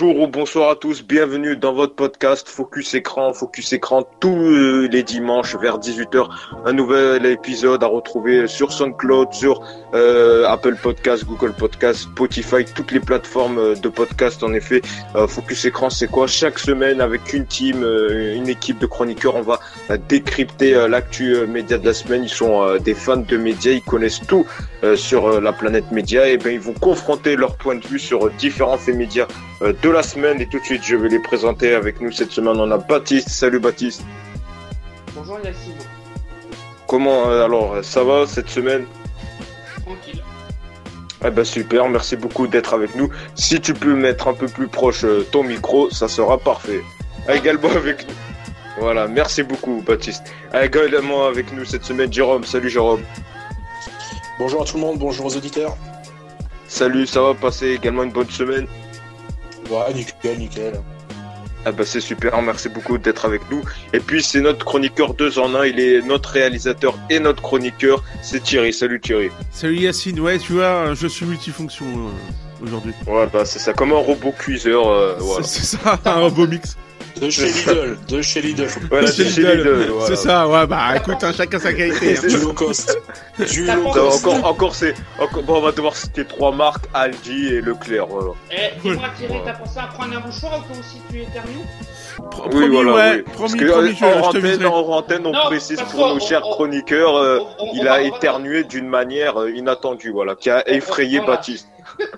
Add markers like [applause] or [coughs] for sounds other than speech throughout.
Bonjour ou bonsoir à tous, bienvenue dans votre podcast Focus Écran, Focus Écran tous euh, les dimanches vers 18h, un nouvel épisode à retrouver sur SoundCloud, sur euh, Apple Podcast, Google Podcast, Spotify, toutes les plateformes euh, de podcast en effet. Focus Écran c'est quoi? Chaque semaine avec une team, une équipe de chroniqueurs, on va décrypter l'actu média de la semaine. Ils sont des fans de médias, ils connaissent tout sur la planète média et ben ils vont confronter leur point de vue sur différents faits médias euh, de la semaine. Et tout de suite, je vais les présenter avec nous cette semaine. On a Baptiste. Salut Baptiste. Bonjour Yacine. Comment euh, alors ça va cette semaine? Tranquille. Eh ben super, merci beaucoup d'être avec nous. Si tu peux mettre un peu plus proche euh, ton micro, ça sera parfait. Également avec nous. Voilà, merci beaucoup Baptiste. Également avec nous cette semaine Jérôme. Salut Jérôme. Bonjour à tout le monde, bonjour aux auditeurs. Salut, ça va passer également une bonne semaine Ouais, nickel, nickel. Ah bah c'est super, merci beaucoup d'être avec nous. Et puis c'est notre chroniqueur deux en un, il est notre réalisateur et notre chroniqueur, c'est Thierry. Salut Thierry. Salut Yacine, ouais tu vois, je suis multifonction euh, aujourd'hui. Ouais bah c'est ça, comme un robot cuiseur. Euh, voilà. C'est ça, [laughs] un robot mix. De chez [laughs] Lidl, de chez Lidl. Voilà, de chez Lidl. C'est ça, ouais, bah écoute, hein, chacun sa qualité. Hein. Du low cost. Du low cost. Encore, encore, c'est. Bon, on va devoir citer trois marques Aldi et Leclerc, voilà. Eh, dis-moi, Thierry, t'as pensé à prendre un mouchoir ou toi aussi tu éternues oui, voilà, ouais. oui. Promis, Parce que, promis, en, antenne, en antenne, on précise pour nos chers chroniqueurs, euh, il a éternué d'une manière euh, inattendue, voilà, qui a effrayé Baptiste. [laughs]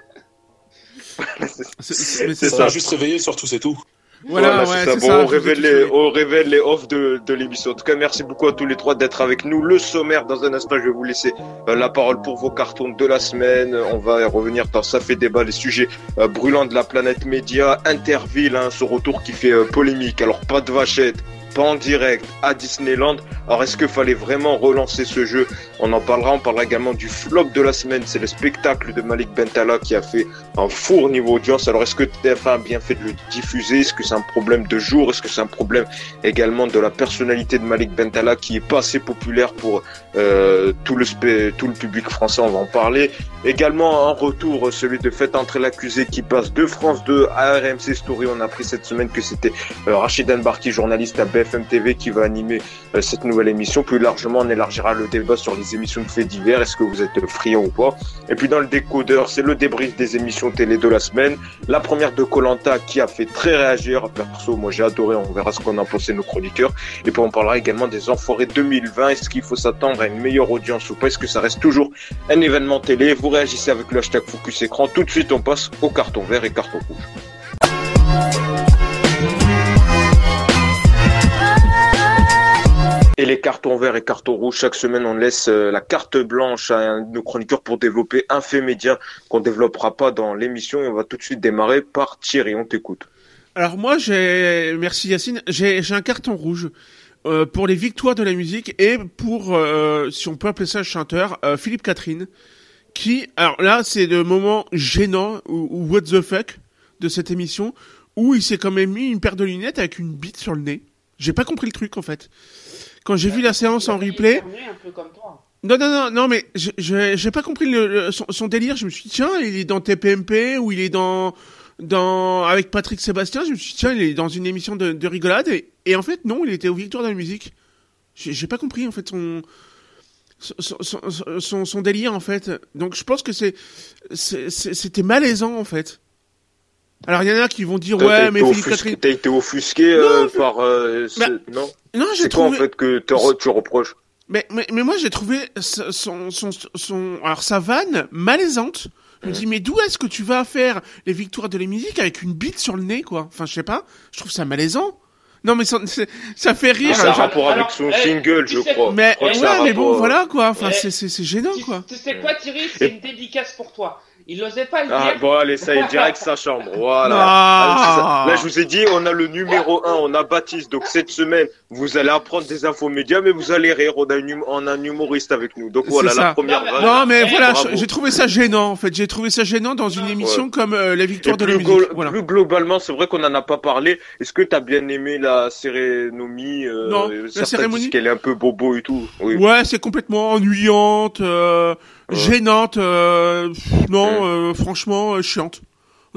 [laughs] c'est ça. juste réveillé, surtout, c'est tout. Voilà, ouais, c'est ça. on, révèle les, on révèle les offs de, de l'émission. En tout cas, merci beaucoup à tous les trois d'être avec nous. Le sommaire, dans un instant, je vais vous laisser euh, la parole pour vos cartons de la semaine. On va revenir dans Ça fait débat, les sujets euh, brûlants de la planète média. Interville, hein, ce retour qui fait euh, polémique. Alors, pas de vachette, pas en direct à Disneyland. Alors est-ce qu'il fallait vraiment relancer ce jeu? On en parlera, on parlera également du flop de la semaine, c'est le spectacle de Malik Bentala qui a fait un four niveau audience. Alors est-ce que TF1 a bien fait de le diffuser? Est-ce que c'est un problème de jour? Est-ce que c'est un problème également de la personnalité de Malik Bentala qui est pas assez populaire pour euh, tout, le tout le public français? On va en parler. Également un retour, celui de fait entrer l'accusé qui passe de France 2 à RMC Story. On a appris cette semaine que c'était euh, Rachid Barki, journaliste à BFM TV, qui va animer euh, cette nouvelle émission. Plus largement, on élargira le débat sur les émissions de faits divers. Est-ce que vous êtes friand ou pas? Et puis dans le décodeur, c'est le débrief des émissions télé de la semaine. La première de Colanta qui a fait très réagir. Perso, moi j'ai adoré. On verra ce qu'on a pensé nos chroniqueurs. Et puis on parlera également des Enfoirés 2020. Est-ce qu'il faut s'attendre à une meilleure audience ou pas? Est-ce que ça reste toujours un événement télé? Vous réagissez avec le hashtag Focus Écran. Tout de suite, on passe au carton vert et carton rouge. Cartons verts et cartons rouges, chaque semaine, on laisse euh, la carte blanche à un de nos chroniqueurs pour développer un fait média qu'on développera pas dans l'émission. Et on va tout de suite démarrer par Thierry. On t'écoute. Alors moi, j'ai, merci Yacine, j'ai un carton rouge. Euh, pour les victoires de la musique et pour, euh, si on peut appeler ça chanteur, Philippe Catherine, qui, alors là, c'est le moment gênant ou, what the fuck de cette émission où il s'est quand même mis une paire de lunettes avec une bite sur le nez. J'ai pas compris le truc en fait. Quand j'ai vu la séance en replay. Non, non, non, non, mais j'ai pas compris le, son, délire. Je me suis dit, tiens, il est dans TPMP ou il est dans, dans, avec Patrick Sébastien. Je me suis dit, tiens, il est dans une émission de, de rigolade. Et, en fait, non, il était aux Victoires de la musique. J'ai pas compris, en fait, son, son, son, son, délire en fait. Donc je pense que c'est c'était malaisant en fait. Alors il y en a qui vont dire ouais mais Philippe Catherine. T'as été offusqué euh, par euh, bah, non. Non j'ai trouvé. quoi en fait que tu reproches mais, mais, mais moi j'ai trouvé son, son, son alors sa vanne malaisante. Je me dis mais d'où est-ce que tu vas faire les victoires de la musique avec une bite sur le nez quoi? Enfin je sais pas. Je trouve ça malaisant. Non mais ça, ça fait rire. Ça a rapport avec son eh, single, je crois. Mais ouais, mais bon, voilà quoi. Enfin, eh, c'est c'est gênant quoi. Tu sais quoi, Thierry? C'est une dédicace pour toi. Il n'osait pas le ah, dire. Ah, bon, allez, ça y est, direct sa chambre. Voilà. Ah. Là, je vous ai dit, on a le numéro 1, on a Baptiste. Donc, cette semaine, vous allez apprendre des infos médias, mais vous allez rire. On a, un humoriste avec nous. Donc, voilà, la première non, non, mais voilà, j'ai trouvé ça gênant, en fait. J'ai trouvé ça gênant dans une émission comme euh, La Victoire de la musique. voilà. Plus globalement, c'est vrai qu'on n'en a pas parlé. Est-ce que tu as bien aimé la cérémonie euh, Non, la cérémonie. qu'elle est un peu bobo et tout. Oui. Ouais, c'est complètement ennuyante. Euh gênante, euh, non, euh, franchement, euh, chiante.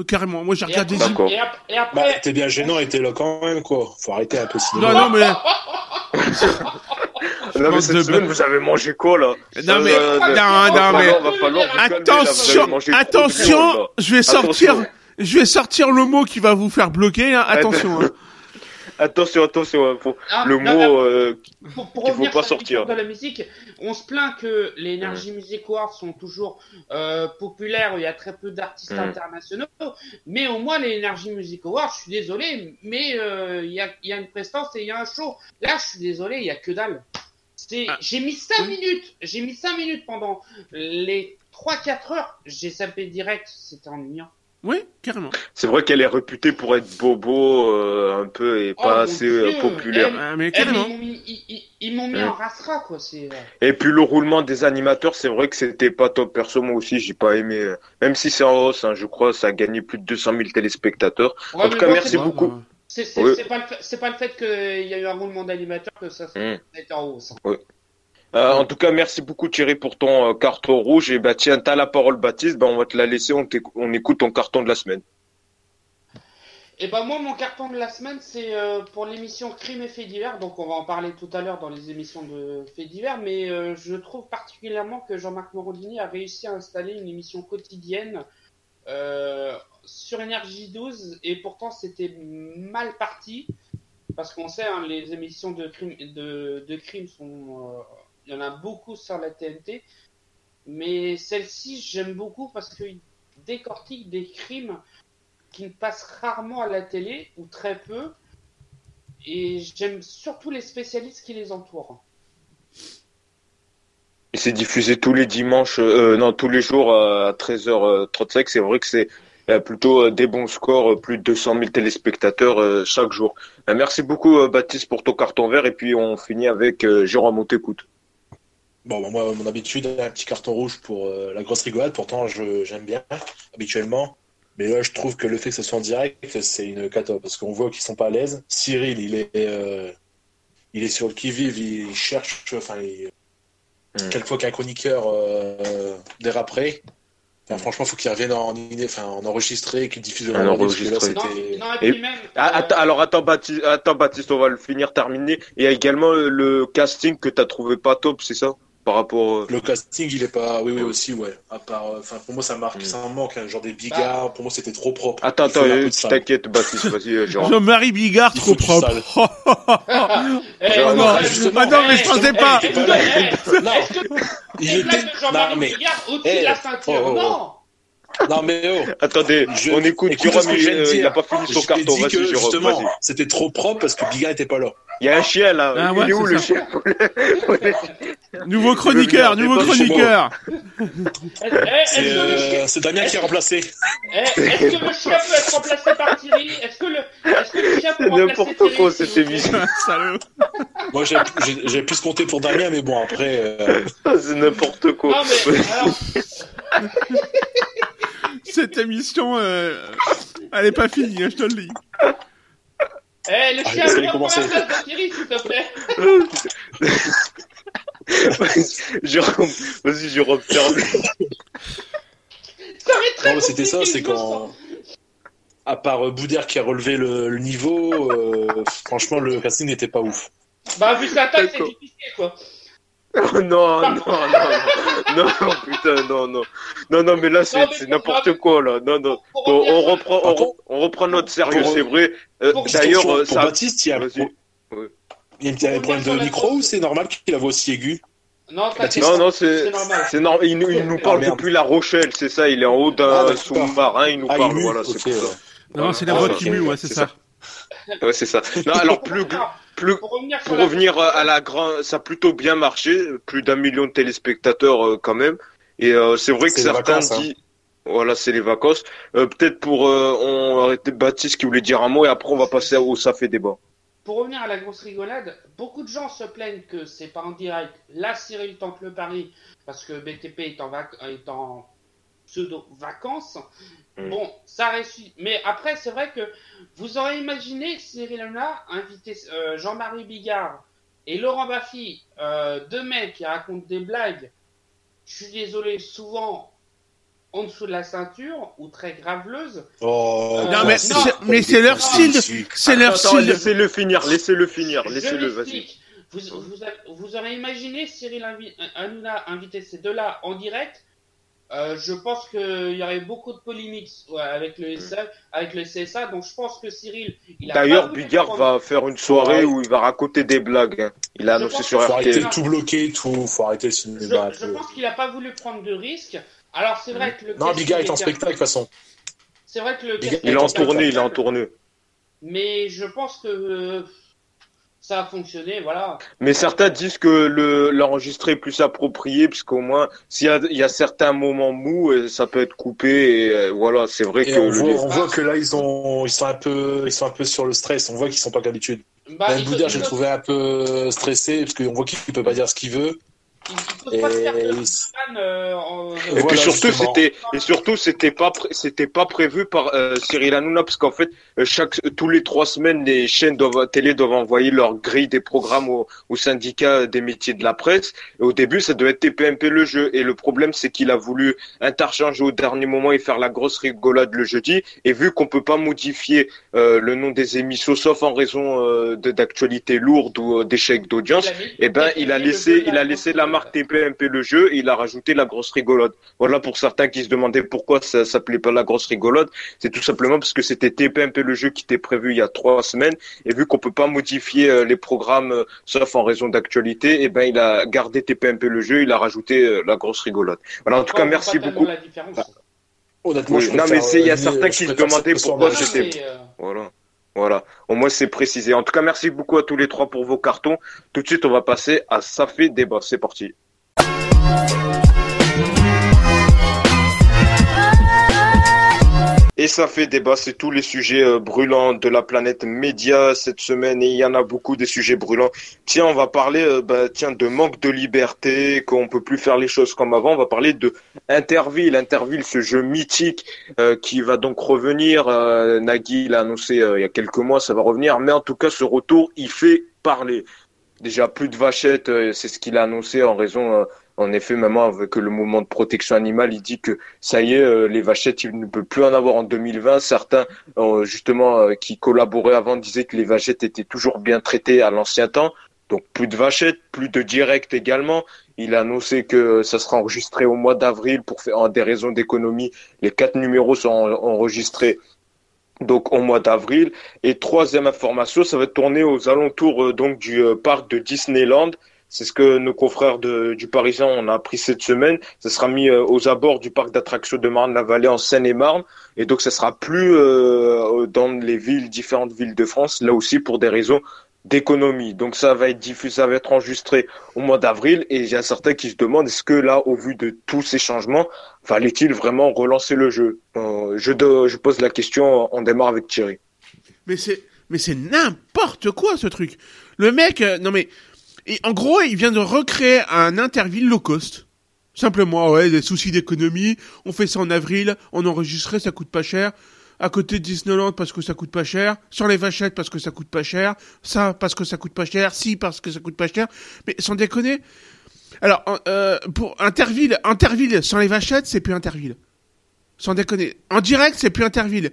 carrément. Moi, j'ai Et regardé. après, D'accord. et ap- et Bah, après, t'es bien gênant et t'es là quand même, quoi. Faut arrêter un peu sinon. Non, non, mais [laughs] Non, mais Bande cette de semaine, vous avez mangé quoi, là? Non, mais- Euh, non, va non, falloir- mais- falloir calmer, là. Attention, attention, je vais sortir, je vais sortir le mot qui va vous faire bloquer. Là. Attention. hein. [laughs] Attention, attention, hein, faut- Ah, le non, mot, euh, pour, pour qu'il faut revenir pas sortir. de la musique, on se plaint que les Energy Music Awards sont toujours euh, populaires, il y a très peu d'artistes internationaux, mais au moins les Energy Music Awards, je suis désolé, mais euh, il y, a, il y a une prestance et il y a un show. Là, je suis désolé, il y a que dalle. Ah. J'ai mis 5 Oui. minutes, j'ai mis 5 minutes pendant les 3-4 heures, j'ai sapé direct, c'était ennuyant. Oui, carrément. c'est vrai qu'elle est réputée pour être bobo, euh, un peu, et Oh, pas mon assez Dieu, euh, populaire. elle- Ah, mais carrément. ils m'ont mis, ils, ils- ils m'ont mis en rastera, quoi, c'est... euh, Et puis le roulement des animateurs, c'est vrai que c'était pas top. Perso, moi aussi, j'ai pas aimé. Même si c'est en hausse, hein, je crois, ça a gagné plus de 200 000 téléspectateurs. Ouais, En tout cas, merci c'est- beaucoup. C'est c'est- Oui. c'est pas, le fait- c'est pas le fait qu'il y a eu un roulement d'animateur que ça, ça Mm. a été en hausse. hein. Euh, en tout cas, merci beaucoup Thierry pour ton euh, carton rouge. Et bah tiens, t'as la parole Baptiste, bah, on va te la laisser, on, écoute ton carton de la semaine. Et ben moi, mon carton de la semaine, c'est euh, pour l'émission Crime et Faits divers. Donc on va en parler tout à l'heure dans les émissions de Faits divers. Mais je trouve particulièrement que Jean-Marc Morandini a réussi à installer une émission quotidienne sur Énergie 12. Et pourtant, c'était mal parti. Parce qu'on sait, hein, les émissions de crime, de crime sont... euh, Il y en a beaucoup sur la TNT. Mais celle-ci, j'aime beaucoup parce qu'il décortique des crimes qui ne passent rarement à la télé ou très peu. Et j'aime surtout les spécialistes qui les entourent. C'est diffusé tous les dimanches, euh, non, tous les jours euh, à 13h35. C'est vrai que c'est euh, plutôt euh, des bons scores, euh, plus de 200 000 téléspectateurs euh, chaque jour. Euh, merci beaucoup euh, Baptiste pour ton carton vert. Et puis on finit avec euh, Jérôme, on t'écoute. Bon, bah, moi, mon habitude, un petit carton rouge pour euh, la grosse rigolade. Pourtant, je, j'aime bien, habituellement. Mais là, je trouve que le fait que ce soit en direct, c'est une cata. Parce qu'on voit qu'ils sont pas à l'aise. Cyril, il est, euh, il est sur le qui-vive, il cherche, enfin, il... Mm. quelquefois qu'un chroniqueur euh, déraperait. Enfin, franchement, faut qu'il revienne en, enfin, en enregistré et qu'il diffuse le En là, enregistré. Non, c'était- non, et Et- puis même. Ah, euh, attends, alors attends Baptiste, attends Baptiste, on va le finir terminé. Il y a également euh, le casting que t'as trouvé pas top, c'est ça? Par rapport. euh, Le casting, il est pas. Oui, oui, aussi, ouais. À part. euh, Enfin, pour moi, ça marque, Mm. ça en manque, genre des bigards. Pour moi, c'était trop propre. Attends, attends, euh, t'inquiète Baptiste, vas-y euh, Jérôme. Jean-Marie Bigard, Il trop propre. eh, Oh non, eh. Ah mais je eh, pensais eh, pas. eh, eh, Non, il était. Non, mais. Bigard au-dessus Eh, de la ceinture oh, oh, oh. Non Non, mais oh. Attendez, Je- on écoute écoute Jérôme, il, euh, il a pas fini son carton, dit que, Jérôme, justement, c'était trop propre parce que Bigard n'était pas là. Il y a un chien là, Ah il ouais, est où le ça. chien [laughs] Nouveau chroniqueur, nouveau chroniqueur. C'est euh, c'est Damien qui a remplacé. eh, est-ce que le chien peut être remplacé par Thierry? Est-ce que le, est-ce que le chien peut n'importe Thierry, quoi, cette émission. [laughs] Salaud. Moi, j'ai plus compté pour Damien, mais bon, après. euh, [laughs] C'est n'importe quoi. Non mais alors, Cette émission, euh, elle est pas finie, hein, je te le dis. eh, le Ah, chien prendre commencer. la place de Thierry, s'il te plaît. [laughs] Jérôme, vas-y Jérôme, très Non, mais c'était ça, c'est quand. À part euh, Boudère qui a relevé le, le niveau, euh, franchement, le casting n'était pas ouf. Bah vu sa taille, c'est difficile quoi. Oh, non, non, non, non, non, putain, non, non, non, non, mais là c'est n'importe quoi là, non, non. On reprend, on, reprend notre sérieux, c'est vrai. Euh, D'ailleurs, euh, pour ça, Baptiste, il y a, il y a un petit Pour problème revenir de micro ou c'est normal qu'il a voix aussi aiguë Non, non, non, c'est C'est normal. Il, nous- il nous parle Ah, merde. depuis La Rochelle, c'est ça. Il est en haut Ah, d'un d'accord. sous-marin, il nous Ah, parle. Voilà, c'est ça. Non, c'est la Ah, voix qui mue, ouais, c'est ça. Ouais, c'est ça. Non, alors plus, plus, Pour revenir sur Pour la- revenir à la grande, ça a plutôt bien marché, plus d'un million de téléspectateurs euh, quand même. Et euh, c'est vrai que certains vacances, hein. disent, voilà, c'est les vacances. Euh, Peut-être pour, euh, on arrêter Baptiste qui voulait dire un mot et après on va passer au ça fait débat. Pour revenir à la grosse rigolade, beaucoup de gens se plaignent que c'est pas en direct. Là, Cyril tente le pari parce que BTP est en, vac- est en pseudo-vacances. Mm. Bon, ça réussit. Mais après, c'est vrai que vous aurez imaginé Cyril Hanouna inviter euh, Jean-Marie Bigard et Laurent Baffy, euh, deux mecs qui racontent des blagues. Je suis désolé, souvent en dessous de la ceinture ou très graveleuse. Oh, non, mais, mais c'est leur style. C'est leur style. Laissez-le finir. Laissez-le finir. Laissez-le. Vas-y. Vous, vous, vous, aurez imaginé Cyril Hanouna inviter ces deux-là en direct euh, je pense qu'il y aurait beaucoup de polémiques avec le SA, avec le CSA, donc je pense que Cyril. D'ailleurs, Bigard va faire une soirée où il va raconter des blagues. Hein. Il a annoncé sur RTL. Faut arrêter tout bloquer, tout. Faut arrêter le cinéma. Je, je pense qu'il n'a pas voulu prendre de risques. Alors c'est vrai que le. Non, Bigard est en spectacle de toute façon. C'est vrai que le. il est en tournée, il est en tournée. Mais je pense que euh, ça a fonctionné, voilà. Mais certains disent que le l'enregistrer est plus approprié, puisqu'au moins s'il y a, il y a certains moments mous, euh, ça peut être coupé. Et euh, voilà, c'est vrai que on, voit, on voit, que là ils ont ils sont un peu ils sont un peu sur le stress. On voit qu'ils sont pas d'habitude. Bah, Même Boudère, j'ai trouvé un peu stressé parce qu'on voit qu'il peut pas dire ce qu'il veut. Et, puis surtout c'était et surtout c'était pas c'était pas prévu par euh, Cyril Hanouna parce qu'en fait euh, chaque tous les trois semaines les chaînes doivent télé doivent envoyer leur grille des programmes au, au syndicat des métiers de la presse. Et au début ça devait être TPMP le jeu. Et le problème c'est qu'il a voulu interchanger au dernier moment et faire la grosse rigolade le jeudi. Et vu qu'on peut pas modifier euh, le nom des émissions sauf en raison euh, d'actualité lourde ou d'échec d'audience et eh ben il a laissé il a laissé la marque TPMP le jeu et il a rajouté la grosse rigolade. Voilà pour certains qui se demandaient pourquoi ça s'appelait pas la grosse rigolade. C'est tout simplement parce que c'était TPMP le jeu qui était prévu il y a trois semaines et vu qu'on peut pas modifier euh, les programmes euh, sauf en raison d'actualité, et eh ben il a gardé TPMP le jeu, il a rajouté euh, la grosse rigolade. Voilà en tout cas merci beaucoup. Honnêtement, non mais il y a certains qui se demandaient pourquoi c'était. Voilà. Voilà, au moins c'est précisé. En tout cas, merci beaucoup à tous les trois pour vos cartons. Tout de suite, on va passer à Ça fait débat. C'est parti. Et ça fait débat, c'est tous les sujets euh, brûlants de la planète média cette semaine et il y en a beaucoup des sujets brûlants. Tiens, on va parler euh, bah, tiens de manque de liberté, qu'on peut plus faire les choses comme avant. On va parler de Interville, Interville, ce jeu mythique euh, qui va donc revenir. Nagui l'a annoncé il y a quelques mois, ça va revenir. Mais en tout cas, ce retour, il fait parler. Déjà plus de vachettes, c'est ce qu'il a annoncé en raison en effet, maintenant, avec le mouvement de protection animale, il dit que ça y est, euh, les vachettes, il ne peut plus en avoir en 2020. Certains, euh, justement, euh, qui collaboraient avant, disaient que les vachettes étaient toujours bien traitées à l'ancien temps. Donc plus de vachettes, plus de direct également. Il a annoncé que ça sera enregistré au mois d'avril pour faire des raisons d'économie. Les quatre numéros sont enregistrés donc au mois d'avril. Et troisième information, ça va tourner aux alentours donc du parc de Disneyland. C'est ce que nos confrères de, du Parisien ont appris cette semaine. Ça sera mis euh, aux abords du parc d'attractions de Marne-la-Vallée en Seine-et-Marne. Et donc, ça sera plus euh, dans les villes, différentes villes de France, là aussi pour des raisons d'économie. Donc, ça va être diffusé, ça va être enregistré au mois d'avril. Et il y a certains qui se demandent, est-ce que là, au vu de tous ces changements, fallait-il vraiment relancer le jeu? Euh, je, pose la question, on démarre avec Thierry. Mais c'est, mais c'est n'importe quoi ce truc. Le mec, non mais et en gros, il vient de recréer un Interville low cost. Simplement, ouais, des soucis d'économie. On fait ça en avril, on enregistrait, ça coûte pas cher. À côté de Disneyland parce que ça coûte pas cher. Sur les vachettes parce que ça coûte pas cher. Ça parce que ça coûte pas cher. Si parce que ça coûte pas cher. Mais sans déconner. Alors, euh, pour Interville, Interville sans les vachettes, c'est plus Interville. Sans déconner. En direct, c'est plus Interville.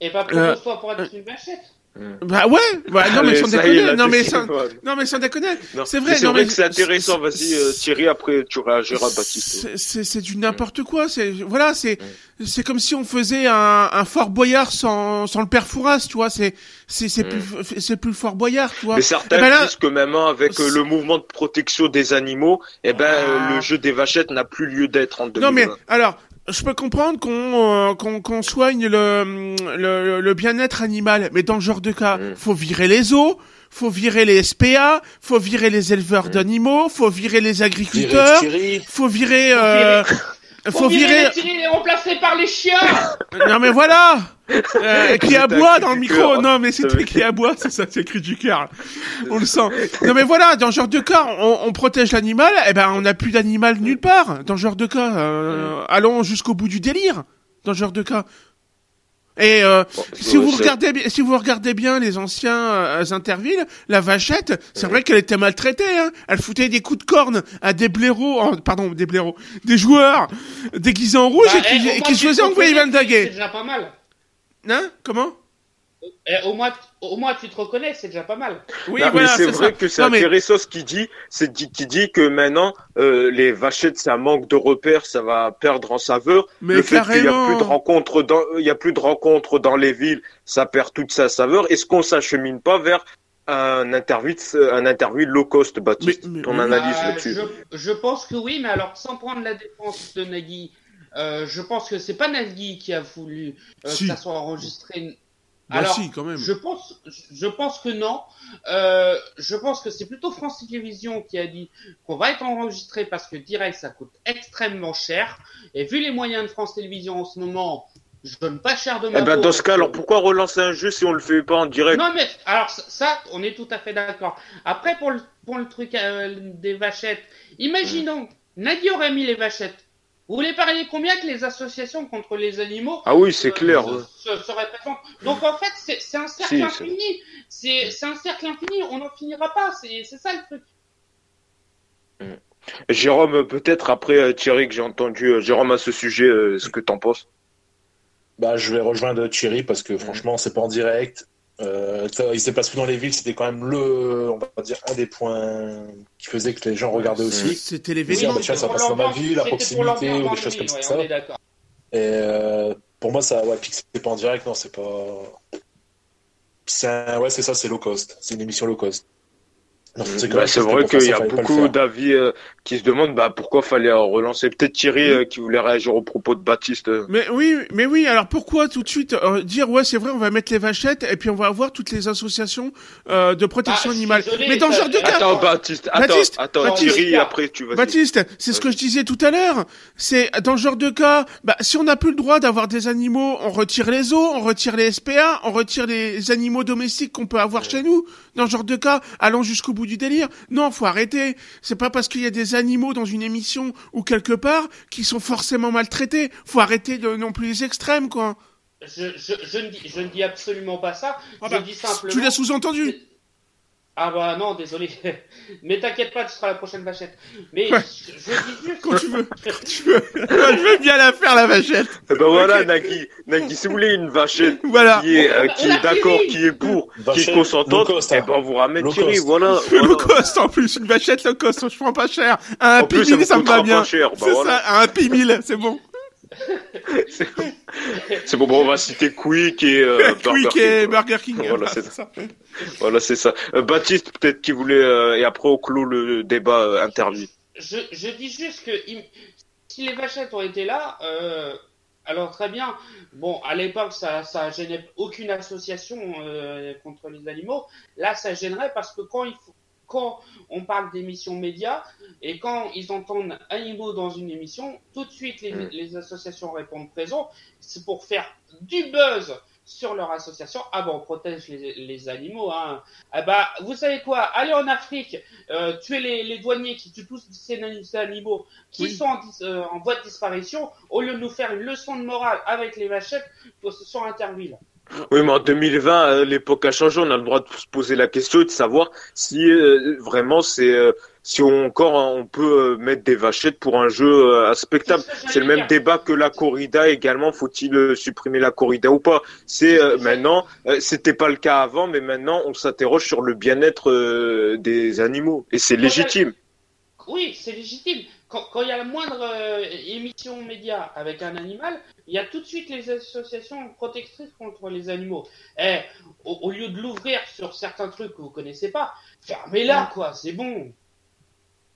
Et pas pour euh, pour être une vachette. Hmm. Bah ouais, bah, non, mais sans déconner, non, mais sans, non mais sans déconner, c'est vrai, c'est vrai que c'est intéressant, vas-y euh, Thierry, après tu réagiras Baptiste. C'est c'est du n'importe quoi, c'est voilà, c'est hmm. c'est comme si on faisait un, un Fort Boyard sans sans le père Fouras, tu vois, c'est c'est c'est plus c'est plus Fort Boyard, tu vois. Mais certains eh ben disent que même avec euh, le mouvement de protection des animaux, eh ben ah. le jeu des vachettes n'a plus lieu d'être en 2020. Non mais alors je peux comprendre qu'on euh, qu'on qu'on soigne le le, le bien-être animal, mais dans ce genre de cas, mm. faut virer les eaux, faut virer les SPA, faut virer les éleveurs mm. d'animaux, faut virer les agriculteurs, faut virer euh, faut, virer, les remplacés par les chiens. non mais voilà. [laughs] Euh, qui aboie dans le micro. Non mais c'était qui aboie, c'est ça, c'est cri du cœur. On le sent. Non mais voilà, dans ce genre de cas, on, on protège l'animal. Eh ben on n'a plus d'animal nulle part. Dans ce genre de cas, euh, allons jusqu'au bout du délire. Dans ce genre de cas. Et euh, si vous regardez bien, si vous regardez bien les anciens euh, Intervilles, la vachette, c'est vrai qu'elle était maltraitée. Hein. Elle foutait des coups de corne à des blaireaux, pardon, des blaireaux, des joueurs déguisés en rouge Bah, et qui, eh, et qui se faisaient envoyer Van C'est déjà pas mal. Hein? Comment? Eh, au, moins, au moins, tu te reconnais, c'est déjà pas mal. Oui, Non, voilà, mais c'est vrai ça. que c'est Non, mais- intéressant ce qu'il dit, c'est dit- qui dit que maintenant euh, les vachettes, ça manque de repères, ça va perdre en saveur. Mais le fait qu'il y a carrément. plus de rencontres dans, il y a plus de rencontres dans les villes, ça perd toute sa saveur. Est-ce qu'on s'achemine pas vers un interview, un interview low cost, Baptiste Mais- mais- Ton analyse Euh, là-dessus? je, je pense que oui, mais alors sans prendre la défense de Nagui, euh, je pense que c'est pas Nagui qui a voulu euh, Si. que ça soit enregistré. Bah alors, si, quand même. je pense, je pense que non. Euh, je pense que c'est plutôt France Télévisions qui a dit qu'on va être enregistré parce que direct ça coûte extrêmement cher. Et vu les moyens de France Télévisions en ce moment, je donne pas cher de ma Eh ben, peau dans ce cas, alors pourquoi relancer un jeu si on le fait pas en direct non mais alors ça, on est tout à fait d'accord. Après pour le pour le truc euh, des vachettes, imaginons Nagui aurait mis les vachettes. Vous voulez parier combien que les associations contre les animaux Ah oui, c'est euh, clair. se, se- Donc en fait c'est un cercle Si, infini. C'est un cercle infini. On n'en finira pas. C'est ça le truc. Jérôme, peut-être après euh, Thierry que j'ai entendu, euh, Jérôme à ce sujet, ce que t'en penses Bah, je vais rejoindre Thierry parce que franchement, c'est pas en direct. Euh, il s'est passé dans les villes, c'était quand même le, on va dire, un des points qui faisait que les gens regardaient aussi. C'était bah, ça passe dans ma l'ambiance- vie, la proximité ou des les choses villes, comme ouais, ça. On est d'accord. Et euh, pour moi, ça, ouais, c'est pas en direct, non, c'est pas. C'est un- ouais, c'est ça, c'est low cost. C'est une émission low cost. Bah, c'est que vrai qu'il y a le beaucoup d'avis euh, qui se demandent bah, pourquoi fallait euh, relancer. Peut-être Thierry euh, qui voulait réagir au propos de Baptiste. euh. Mais oui, mais oui. Alors pourquoi tout de suite euh, dire ouais c'est vrai on va mettre les vachettes et puis on va avoir toutes les associations euh, de protection Ah, animale? désolé, mais dans ce ça- genre de cas, Attends, Baptiste, attends, Baptiste, attends, Baptiste. Thierry, après tu vas. Baptiste, c'est ce que je disais tout à l'heure. C'est dans ce genre de cas, bah, si on n'a plus le droit d'avoir des animaux, on retire les zoos, on retire les SPA, on retire les animaux domestiques qu'on peut avoir chez nous. Dans ce genre de cas, allons jusqu'au bout du délire. Non, faut arrêter. C'est pas parce qu'il y a des animaux dans une émission ou quelque part qui sont forcément maltraités. Faut arrêter de non plus les extrêmes, quoi. Je, je, je, ne dis, je ne dis absolument pas ça. Ah je bah, dis simplement. Tu l'as sous-entendu. Ah bah non, désolé. [laughs] Mais t'inquiète pas, tu seras la prochaine vachette. Mais Ouais. je, je dis [laughs] juste. Quand tu veux. Quand tu veux. Je veux bien la faire, la vachette. Eh ben voilà, Ok. Nagui, Nagui, si vous voulez une vachette [laughs] Voilà. qui est, euh, qui est d'accord, qui est pour, qui est consentante, cost, eh hein. ben on vous ramène Thierry, cost. voilà. Low voilà. cost en plus, une vachette low cost, je prends pas cher. À un En plus, Happy ça Meal, ça me va bien. bah c'est voilà. ça, à un Happy Meal, c'est bon. C'est bon, bon, on va citer Quick et euh, Burger Quick King, et. Burger King. Voilà, c'est Voilà, c'est ça. Euh, Baptiste, peut-être qui voulait, euh, et après on clôt le débat euh, interview. Je, je dis juste que si les vachettes ont été là, euh, alors très bien. Bon, à l'époque, ça, ça gênait aucune association euh, contre les animaux. Là, ça gênerait parce que quand il faut, quand on parle d'émissions médias et quand ils entendent animaux dans une émission, tout de suite les, Mm. les associations répondent présent. C'est pour faire du buzz sur leur association. Ah bon, on protège les, les animaux. Hein. Ah bah, vous savez quoi? Allez en Afrique, euh, tuer les, les douaniers qui tuent tous ces animaux qui Oui. sont en, euh, en voie de disparition, au lieu de nous faire une leçon de morale avec les vachettes sur Interville. Oui, mais en 2020, euh, l'époque a changé. On a le droit de se poser la question et de savoir si euh, vraiment c'est euh, si on, encore on peut mettre des vachettes pour un jeu euh, à spectacle. C'est le même dire. débat que la corrida également. Faut-il supprimer la corrida ou pas? C'est maintenant. C'était pas le cas avant, mais maintenant on s'interroge sur le bien-être des animaux et c'est légitime. Oui, c'est légitime. Quand, quand il y a la moindre euh, émission média avec un animal, il y a tout de suite les associations protectrices contre les animaux. Eh, au, au lieu de l'ouvrir sur certains trucs que vous connaissez pas, fermez-la, quoi, c'est bon.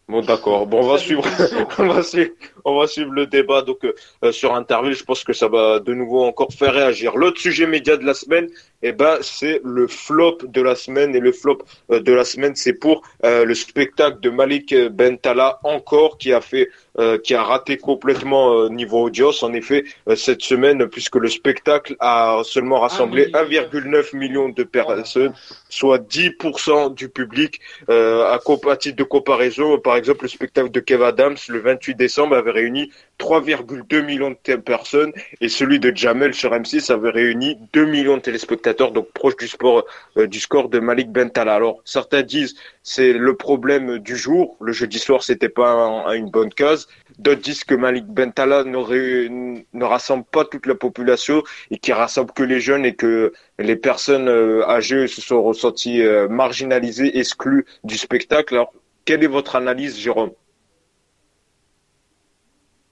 Bon, d'accord. Bon, on va suivre. [laughs] on va suivre, on va suivre le débat donc euh, sur Interville. Je pense que ça va de nouveau encore faire réagir. L'autre sujet média de la semaine, eh ben, c'est le flop de la semaine et le flop euh, de la semaine, c'est pour euh, le spectacle de Malik Bentala encore qui a fait, euh, qui a raté complètement euh, niveau audience. En effet, euh, cette semaine, puisque le spectacle a seulement rassemblé Ah, oui. 1,9 million de personnes, soit 10% du public. Euh, à, à titre de comparaison, par exemple, le spectacle de Kev Adams le 28 décembre avait réuni 3,2 millions de personnes et celui de Jamel sur M6 avait réuni 2 millions de téléspectateurs, donc proche du sport, euh, du score de Malik Bentala. Alors certains disent c'est le problème du jour, le jeudi soir c'était pas une bonne case. D'autres disent que Malik Bentala ne rassemble pas toute la population et qui rassemble que les jeunes et que les personnes euh, âgées se sont ressenties euh, marginalisées, exclues du spectacle. Alors quelle est votre analyse, Jérôme?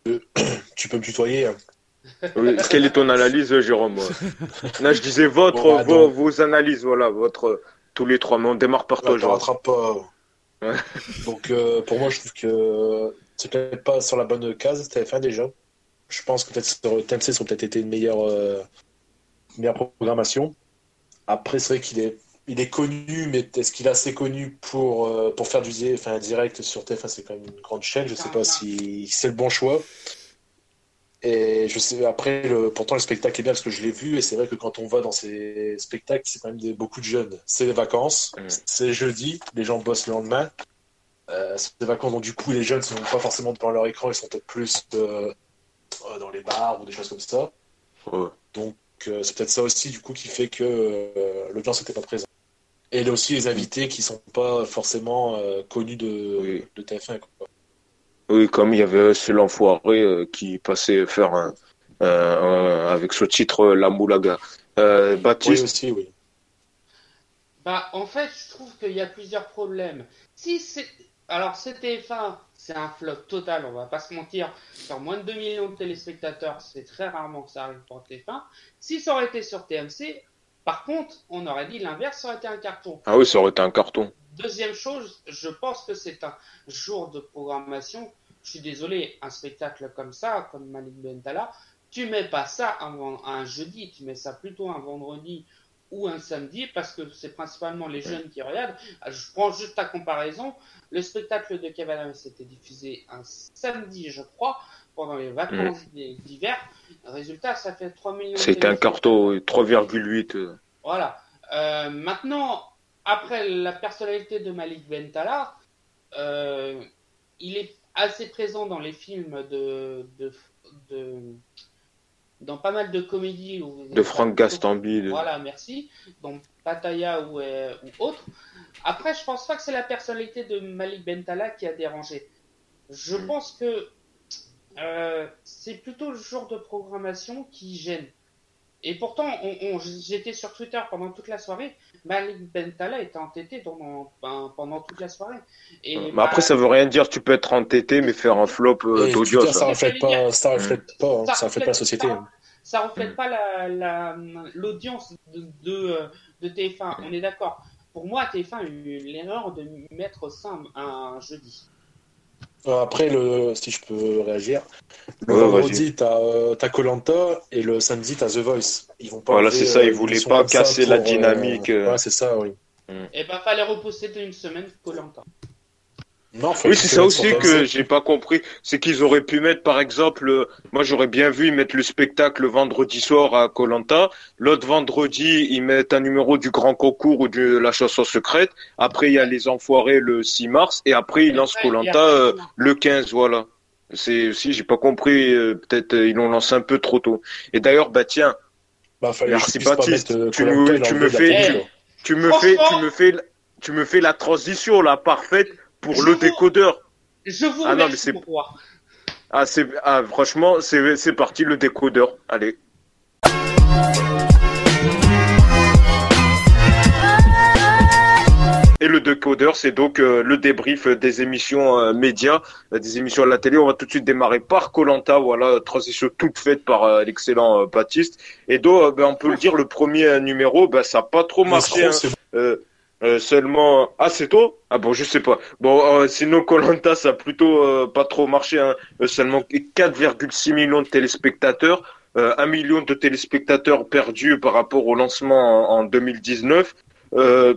[coughs] tu peux me tutoyer. Hein. quelle est ton analyse, Jérôme [laughs] Là, je disais votre, vos, analyses, voilà, votre tous les trois, mais on démarre par toi, rattrape pas. [laughs] Donc, euh, pour moi, je trouve que c'est peut-être pas sur la bonne case, TF1 déjà. Je pense que peut-être TMC ça aurait peut-être été une meilleure, euh, meilleure programmation. Après, c'est vrai qu'il est il est connu, mais est-ce qu'il est assez connu pour, euh, pour faire du enfin, direct sur TF1 C'est quand même une grande chaîne. Je ne sais pas si c'est le bon choix. Et je sais, après, le, pourtant, le spectacle est bien parce que je l'ai vu. Et c'est vrai que quand on va dans ces spectacles, c'est quand même des, beaucoup de jeunes. C'est les vacances, mm. c'est jeudi, les gens bossent le lendemain. Euh, c'est des vacances, donc du coup, les jeunes ne sont pas forcément devant leur écran, ils sont peut-être plus euh, dans les bars ou des choses comme ça. Donc, c'est peut-être ça aussi, du coup, qui fait que l'audience n'était pas présente. Et aussi les invités qui sont pas forcément euh, connus de, de TF1. Oui, comme il y avait ce l'enfoiré euh, qui passait faire un, avec ce titre La Moulaga. Euh, Baptiste. Oui, aussi, oui. Bah, en fait, je trouve qu'il y a plusieurs problèmes. Si c'est. Alors, ce TF1, c'est un flop total, on va pas se mentir. Sur moins de 2 millions de téléspectateurs, c'est très rarement que ça arrive pour TF1. Si ça aurait été sur TMC, par contre, on aurait dit l'inverse, ça aurait été un carton. Ah oui, ça aurait été un carton. Deuxième chose, je pense que c'est un jour de programmation. Je suis désolé, un spectacle comme ça, comme Malik Bentala, tu mets pas ça un, jeudi, tu mets ça plutôt un vendredi ou un samedi parce que c'est principalement les jeunes qui regardent. Je prends juste ta comparaison. Le spectacle de Kevin Adams était diffusé un samedi, je crois, pendant les vacances mm. d'hiver. Résultat, ça fait 3 millions. C'était un carton, 3,8. Voilà. Euh, maintenant, après la personnalité de Malik Bentala, euh, il est assez présent dans les films de, de, dans pas mal de comédies. de Franck Gastambide. Voilà, merci. Donc Pattaya ou, euh, ou autre. Après, je pense pas que c'est la personnalité de Malik Bentala qui a dérangé. Je mm. pense que euh, c'est plutôt le genre de programmation qui gêne. Et pourtant, on, j'étais sur Twitter pendant toute la soirée. Malik Bentala était entêté pendant, ben, pendant toute la soirée. Et mais après, ça veut rien dire. Tu peux être entêté, mais faire un flop euh, d'audio. Ça, reflète pas, ça reflète pas, ça, reflète pas la société. Ça, reflète pas la, l'audience de, de, de, TF1. On est d'accord. Pour moi, TF1 a eu l'erreur de mettre ça un jeudi. Euh, après, le, si je peux réagir, le vendredi, t'as euh, Colanta et le samedi, t'as The Voice. Ils vont pas. Voilà, c'est ça, ils euh, voulaient pas casser la dynamique. Ouais, c'est ça, oui. Mm. Et eh ben, fallait repousser d'une semaine Colanta oui, c'est ça aussi que j'ai pas compris. C'est qu'ils auraient pu mettre, par exemple, euh, moi j'aurais bien vu mettre le spectacle vendredi soir à Colanta. L'autre vendredi, ils mettent un numéro du grand concours ou de la chanson secrète. Après, il y a les enfoirés le 6 mars. Et après, ils lancent Colanta euh, le 15, voilà. C'est aussi, j'ai pas compris. Euh, peut-être ils l'ont lancé un peu trop tôt. Et d'ailleurs, bah tiens, bah, merci Baptiste. Tu, me, tu me fais, tu me fais, tu me fais, tu me fais la transition là parfaite pour le décodeur. Je vous ah, non, mais c'est... Ah, c'est... Ah, franchement, c'est... c'est parti le décodeur. Allez. Et le décodeur, c'est donc euh, le débrief des émissions euh, médias, euh, des émissions à la télé. On va tout de suite démarrer par Colanta, voilà, transition toute faite par l'excellent Baptiste. Et donc, ben, on peut le dire, le premier numéro, ben, ça n'a pas trop marché. Hein. Euh, seulement ah c'est toi? Ah bon je sais pas bon euh, sinon Colanta ça a plutôt euh, pas trop marché hein. seulement 4,6 millions de téléspectateurs 1 million de téléspectateurs perdus par rapport au lancement en, 2019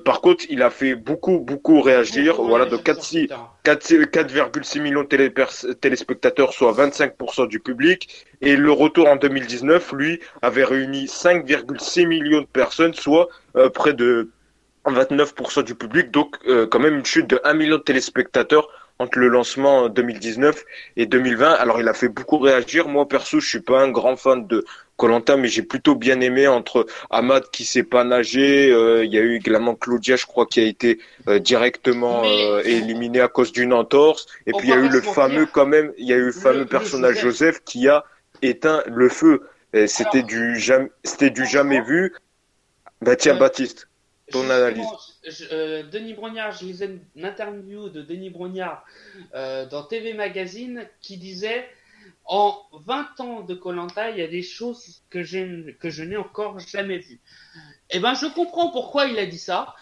par contre, il a fait beaucoup, beaucoup réagir. voilà, de 4,6 millions de téléspectateurs, soit 25% du public. Et le retour en 2019, lui, avait réuni 5,6 millions de personnes, soit près de 29% du public, donc euh, quand même une chute de 1 million de téléspectateurs entre le lancement 2019 et 2020. Alors il a fait beaucoup réagir. Moi perso, je suis pas un grand fan de Colanta, mais j'ai plutôt bien aimé entre Ahmad qui sait pas nager, euh, il y a eu également Claudia, je crois, qui a été euh, directement euh, éliminé à cause d'une entorse, et puis il y a eu le fameux quand même, il y a eu le fameux personnage Joseph qui a éteint le feu. C'était du jamais, c'était du jamais vu. Bah tiens, Baptiste, ton analyse. Denis Brognard, je lisais une interview de Denis Brognard dans TV Magazine qui disait en 20 ans de Colanta, il y a des choses que, que je n'ai encore jamais vues. Eh ben, je comprends pourquoi il a dit ça.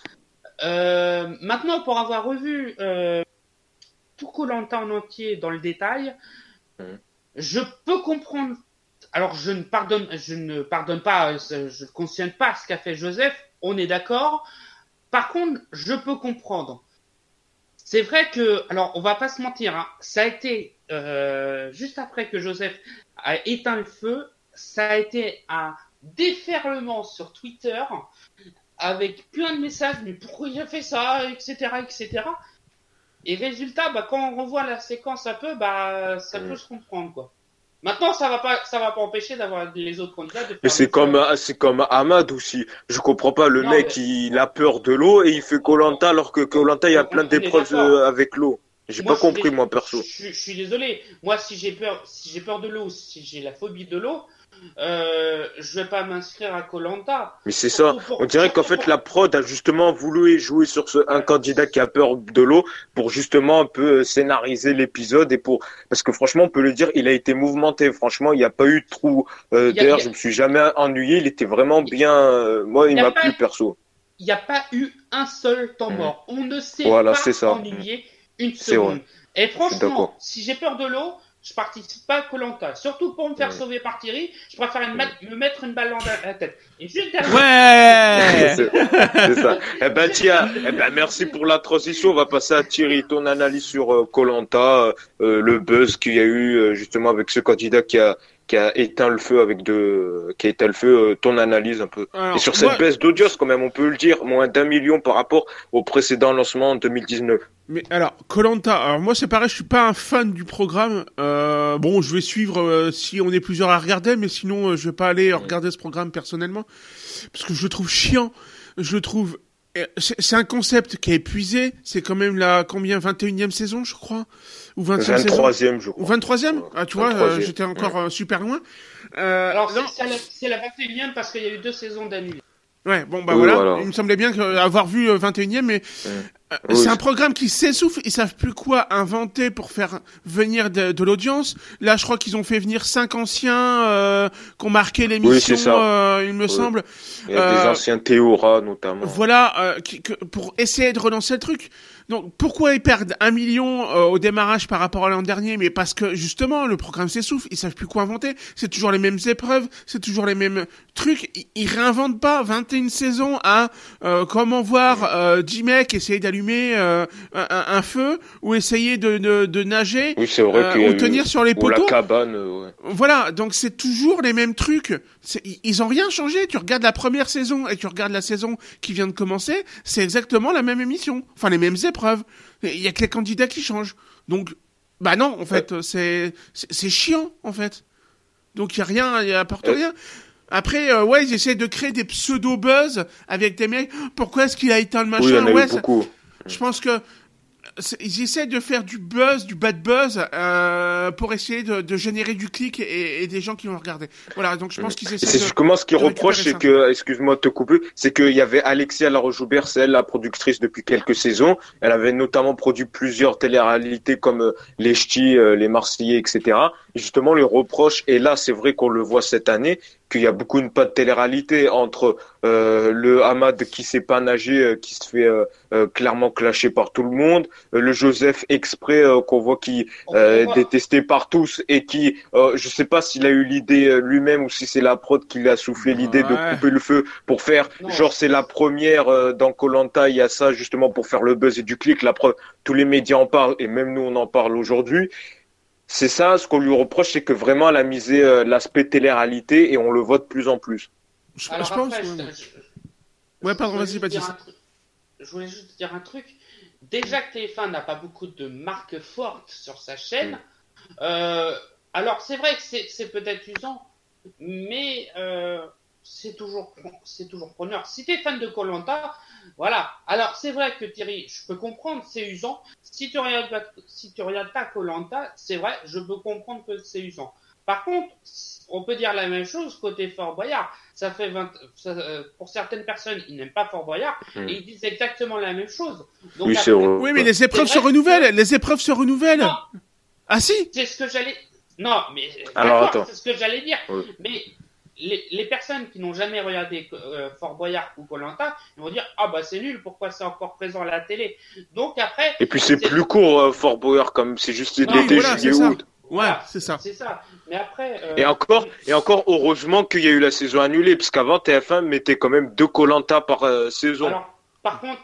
Euh, maintenant, pour avoir revu euh, tout Colanta en entier dans le détail, mhm. je peux comprendre. Alors, je ne pardonne, je ne pardonne pas, je ne cautionne pas ce qu'a fait Joseph. On est d'accord. Par contre, je peux comprendre. C'est vrai que, alors, on va pas se mentir, hein, ça a été euh, juste après que Joseph a éteint le feu, ça a été un déferlement sur Twitter avec plein de messages, mais pourquoi il a fait ça, etc., etc. Et résultat, bah, quand on revoit la séquence un peu, bah, ça peut se comprendre, quoi. Maintenant, ça va pas, ça va pas empêcher d'avoir les autres candidats de Mais c'est comme, c'est comme Ahmad aussi. Je comprends pas, le mec, il a peur de l'eau et il fait Colanta alors que Colanta, il y a plein d'épreuves avec l'eau. J'ai pas compris, moi, perso. Je, suis désolé. Moi, si j'ai peur, si j'ai peur de l'eau, si j'ai la phobie de l'eau, euh, je vais pas m'inscrire à Colanta. Mais c'est ça. On dirait qu'en fait, la prod a justement voulu jouer sur ce, un candidat qui a peur de l'eau pour justement un peu scénariser l'épisode et pour, parce que franchement, on peut le dire, il a été mouvementé. Franchement, il n'y a pas eu de trou euh, d'air. Je me suis jamais ennuyé. Il était vraiment bien, euh, moi, il, m'a plu perso. Il n'y a pas eu un seul temps mmh. mort. On ne s'est voilà, pas ennuyé une seconde. Et franchement, si j'ai peur de l'eau, je participe pas à Colanta. Surtout pour me faire sauver par Thierry, je préfère me mettre une balle dans la tête. Et juste Ouais [laughs] C'est ça. Eh ben tiens, eh ben merci pour la transition. On va passer à Thierry, ton analyse sur Colanta, euh, euh, le buzz qu'il y a eu euh, justement avec ce candidat qui a qui a éteint le feu avec de qui a éteint le feu ton analyse un peu et sur cette baisse d'audience quand même on peut le dire moins d'un million par rapport au précédent lancement en 2019 mais alors, Colanta, alors moi c'est pareil, je suis pas un fan du programme. Euh, bon, je vais suivre euh, si on est plusieurs à regarder, mais sinon euh, je vais pas aller regarder ce programme personnellement parce que je le trouve chiant. Je le trouve, c'est un concept qui est épuisé. C'est quand même la combien 21e saison, je crois, ou 20e 23e, je crois. Ou 23e Ah, tu vois, j'étais encore super loin. alors c'est la, la 21e parce qu'il y a eu deux saisons d'annulés. Ouais, bon bah voilà. Il me semblait bien avoir vu 21e, mais euh, c'est un programme qui s'essouffle, ils savent plus quoi inventer pour faire venir de, l'audience. Là, je crois qu'ils ont fait venir cinq anciens euh, qui ont marqué l'émission, euh, il me semble. Il y a des euh, anciens Théora notamment. Voilà, qui, que, pour essayer de relancer le truc. Donc pourquoi ils perdent un million au démarrage par rapport à l'an dernier? Mais parce que justement le programme s'essouffle, ils savent plus quoi inventer. C'est toujours les mêmes épreuves, c'est toujours les mêmes trucs. Ils, ils réinventent pas 21 saisons à comment voir 10 mecs essayer d'aller allumer euh, un, feu ou essayer de, de, nager oui, vrai euh, ou tenir sur les poteaux. la cabane. Euh, voilà, donc c'est toujours les mêmes trucs. Ils ont rien changé. Tu regardes la première saison et tu regardes la saison qui vient de commencer, c'est exactement la même émission. Enfin, les mêmes épreuves. Il y a que les candidats qui changent. Donc, bah non, en fait, c'est c'est chiant, en fait. Donc il y a rien, il apporte rien. Après, ouais, ils essaient de créer des pseudo-buzz avec des mecs. Pourquoi est-ce qu'il a éteint le machin oui, il y en a ouais, beaucoup. Je pense que ils essaient de faire du buzz, du bad buzz, euh, pour essayer de, de, générer du clic et, et, des gens qui vont regarder. Voilà, donc je pense qu'ils essaient. C'est comment ce qu'ils reprochent, c'est que, excuse-moi de te couper, c'est qu'il y avait Alexia Laroche-Joubert, c'est elle la productrice depuis quelques saisons. Elle avait notamment produit plusieurs téléréalités comme euh, Les Ch'tis, euh, Les Marseillais, etc. Justement, les reproches, et là, c'est vrai qu'on le voit cette année, qu'il y a beaucoup de pas de télé-réalité entre euh, le Hamad qui sait pas nager, euh, qui se fait euh, clairement clasher par tout le monde, le Joseph exprès qu'on voit qui est détesté par tous et qui, je sais pas s'il a eu l'idée lui-même ou si c'est la prod qui lui a soufflé l'idée de couper le feu pour faire, genre c'est la première dans Colanta, il y a ça justement pour faire le buzz et du clic. La preuve, tous les médias en parlent et même nous on en parle aujourd'hui. C'est ça, ce qu'on lui reproche, c'est que vraiment elle a misé euh, l'aspect télé-réalité et on le voit de plus en plus. Je, pense. ouais. pardon, vas-y, Baptiste. Je voulais juste dire un truc. déjà que TF1 n'a pas beaucoup de marques fortes sur sa chaîne, mm. euh, alors c'est vrai que c'est peut-être usant, mais euh, c'est toujours c'est toujours preneur. Si tu es fan de Colanta, voilà. Alors c'est vrai que Thierry, je peux comprendre, c'est usant. Si tu regardes pas, si tu regardes pas Colanta, c'est vrai, je peux comprendre que c'est usant. Par contre, on peut dire la même chose côté Fort Boyard. Ça fait 20, euh, pour certaines personnes, ils n'aiment pas Fort Boyard hmm. et ils disent exactement la même chose. oui, oui, mais les épreuves se renouvellent. Les épreuves se renouvellent. Ah si? C'est ce que j'allais. Non, mais alors c'est ce que j'allais dire. Mais les, les, personnes qui n'ont jamais regardé euh, Fort Boyard ou Colanta vont dire ah bah c'est nul pourquoi c'est encore présent à la télé? Donc après et puis c'est plus court euh, Fort Boyard comme c'est juste l'été juillet août Ouais, c'est ça. C'est ça. Mais après. Euh, et encore, et encore, heureusement qu'il y a eu la saison annulée, parce qu'avant TF1 mettait quand même deux Colanta par euh, saison. Alors, par contre,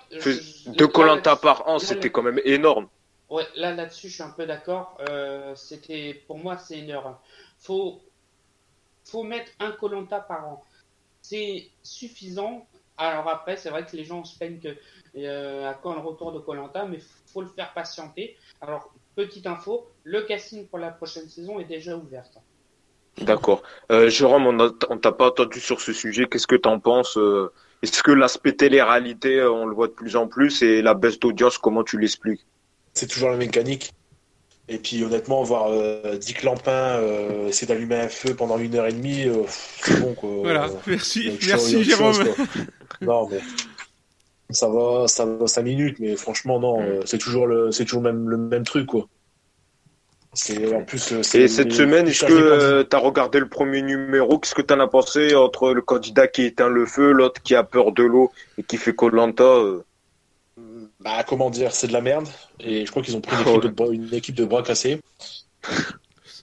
deux Colanta par an, c'était quand même énorme. Ouais, là, là-dessus, je suis un peu d'accord. Euh, c'était, pour moi, c'est une erreur. Faut, faut mettre un Colanta par an. C'est suffisant. Alors après, c'est vrai que les gens se plaignent que à quand le retour de Colanta, mais faut le faire patienter. Alors Petite info, le casting pour la prochaine saison est déjà ouvert. D'accord. Euh, Jérôme, on t'a pas entendu sur ce sujet. Qu'est-ce que tu en penses euh, Est-ce que l'aspect télé-réalité, euh, on le voit de plus en plus et la baisse d'audience, comment tu l'expliques? C'est toujours la mécanique. Et puis honnêtement, voir Dick Lampin essayer d'allumer un feu pendant une heure et demie, c'est bon quoi. Voilà, merci, merci Jérôme. non mais ça va, ça va 5 minutes, mais franchement, non, mm. euh, c'est toujours le, c'est toujours même, le même truc, quoi. C'est, en plus, euh, Et cette semaine, est-ce que euh, tu as regardé le premier numéro? Qu'est-ce que tu en as pensé entre le candidat qui éteint le feu, l'autre qui a peur de l'eau et qui fait Colanta Bah, comment dire, c'est de la merde. Et je crois qu'ils ont pris une [laughs] équipe, de, une équipe de bras cassés. [laughs]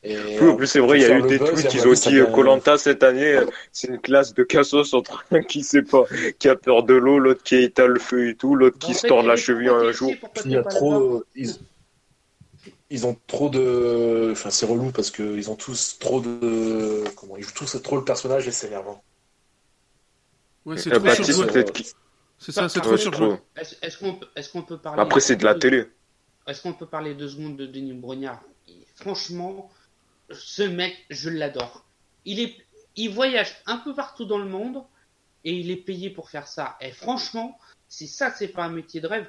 en plus, c'est vrai, il y a eu des tweets, ils ont dit Colanta cette année, euh, c'est une classe de cassos entre un qui sait pas, qui a peur de l'eau, l'autre qui éteint le feu et tout, l'autre qui se tord la cheville un jour. Il y a trop, ils, ont trop de, enfin, c'est relou parce qu'ils ont tous trop de, comment, ils jouent tous trop le personnage et c'est énervant. Ouais, c'est trop C'est ça, c'est trop surjoué. Est-ce qu'on peut parler. Après, c'est de la télé. Est-ce qu'on peut parler deux secondes de Denis Brognard? Franchement, ce mec, je l'adore. Il est, il voyage un peu partout dans le monde et il est payé pour faire ça. Et franchement, si ça c'est pas un métier de rêve,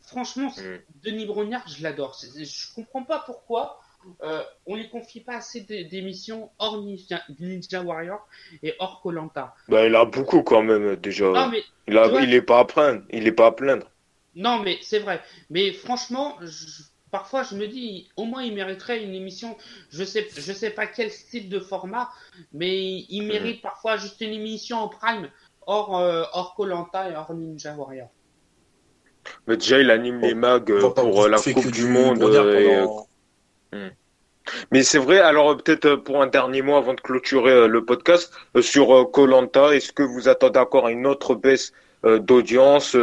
franchement, mm. Denis Brognard, je l'adore. Je comprends pas pourquoi euh, on lui confie pas assez d'émissions hors Ninja, Warrior et hors Colanta. Bah, il a beaucoup quand même déjà. mais, il, a, il est pas à plaindre. Il est pas à plaindre. Non, mais c'est vrai. Mais franchement, je, parfois je me dis au moins il mériterait une émission je sais je sais pas quel style de format mais il hmm. mérite parfois juste une émission en prime hors euh, hors Colanta et hors Ninja Warrior mais déjà il anime les mags euh, pour euh, la Coupe du Monde. Mais c'est vrai alors peut-être pour un dernier mot avant de clôturer le podcast sur Colanta est-ce que vous attendez encore une autre baisse d'audience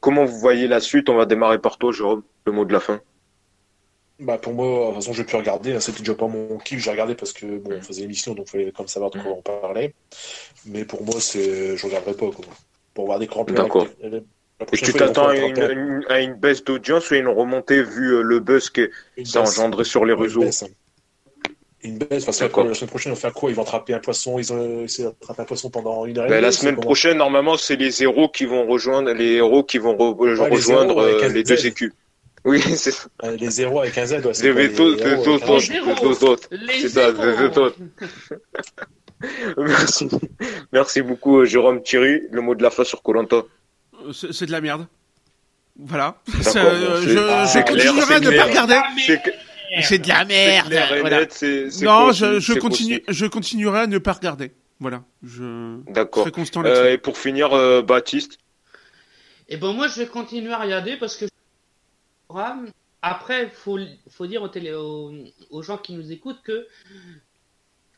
comment vous voyez la suite? On va démarrer par toi Jérôme le mot de la fin bah pour moi, de toute façon, je vais plus regarder. Hein, c'était déjà pas mon kiff. J'ai regardé parce que bon, on faisait l'émission, donc il fallait comme savoir de quoi on parlait. Mais pour moi, c'est, je regarderai pas quoi. Pour voir des crampes. D'accord. Et tu t'attends à une, une, baisse d'audience ou une remontée vu euh, le buzz que ça a engendré sur les réseaux? hein. Une baisse, parce que la semaine prochaine, ils vont faire quoi? Ils vont attraper un poisson, ils ont essayé d'attraper un poisson pendant une heure et ben, La semaine prochaine, normalement, c'est les héros qui vont rejoindre les héros qui vont rejoindre les, euh, les deux écus. [laughs] Oui, c'est ça. Euh, les zéros avec un Z, ouais, c'est les deux autres. C'est ça, les deux autres. [laughs] Merci. Merci beaucoup, Jérôme Thierry. Le mot de la fin sur Colanta. C'est de la merde. Voilà. Euh, je, je continuerai à ne pas regarder. C'est de la merde. Voilà. non, je, je continue, je continuerai à ne pas regarder. Voilà. Je. D'accord. Euh, et pour finir, euh, Baptiste. Et eh ben moi, je vais continuer à regarder parce que après, il faut, faut dire aux, aux, gens qui nous écoutent que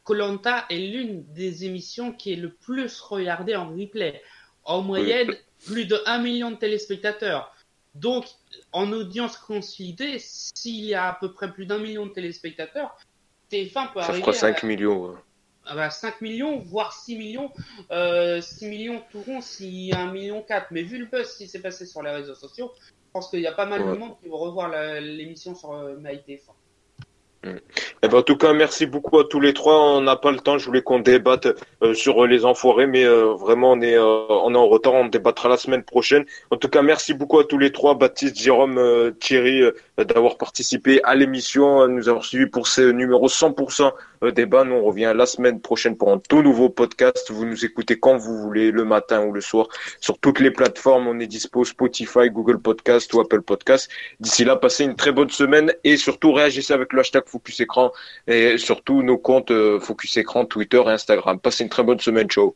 Colanta est l'une des émissions qui est le plus regardée en replay en moyenne plus de 1 million de téléspectateurs. Donc, en audience consolidée, s'il y a à peu près plus d'un million de téléspectateurs, TF1 peut arriver. Ça 5 millions. Ah bah, 5 millions, voire 6 millions, euh, 6 millions tout rond, si 1 million Mais vu le buzz qui s'est passé sur les réseaux sociaux, je pense qu'il y a pas mal de monde qui vont revoir l'émission sur euh, MyTF1. Eh ben, en tout cas, merci beaucoup à tous les trois. On n'a pas le temps. Je voulais qu'on débatte euh, sur les enfoirés, mais euh, vraiment, on est, euh, on est en retard. On débattra la semaine prochaine. En tout cas, merci beaucoup à tous les trois, Baptiste, Jérôme, Thierry, d'avoir participé à l'émission, nous avoir suivis pour ce numéro 100% débat. Nous, on revient la semaine prochaine pour un tout nouveau podcast. Vous nous écoutez quand vous voulez, le matin ou le soir, sur toutes les plateformes. On est dispo Spotify, Google Podcast ou Apple Podcast. D'ici là, passez une très bonne semaine et surtout réagissez avec le hashtag Focus Écran et surtout nos comptes euh, Focus Écran, Twitter et Instagram. Passez une très bonne semaine. Ciao.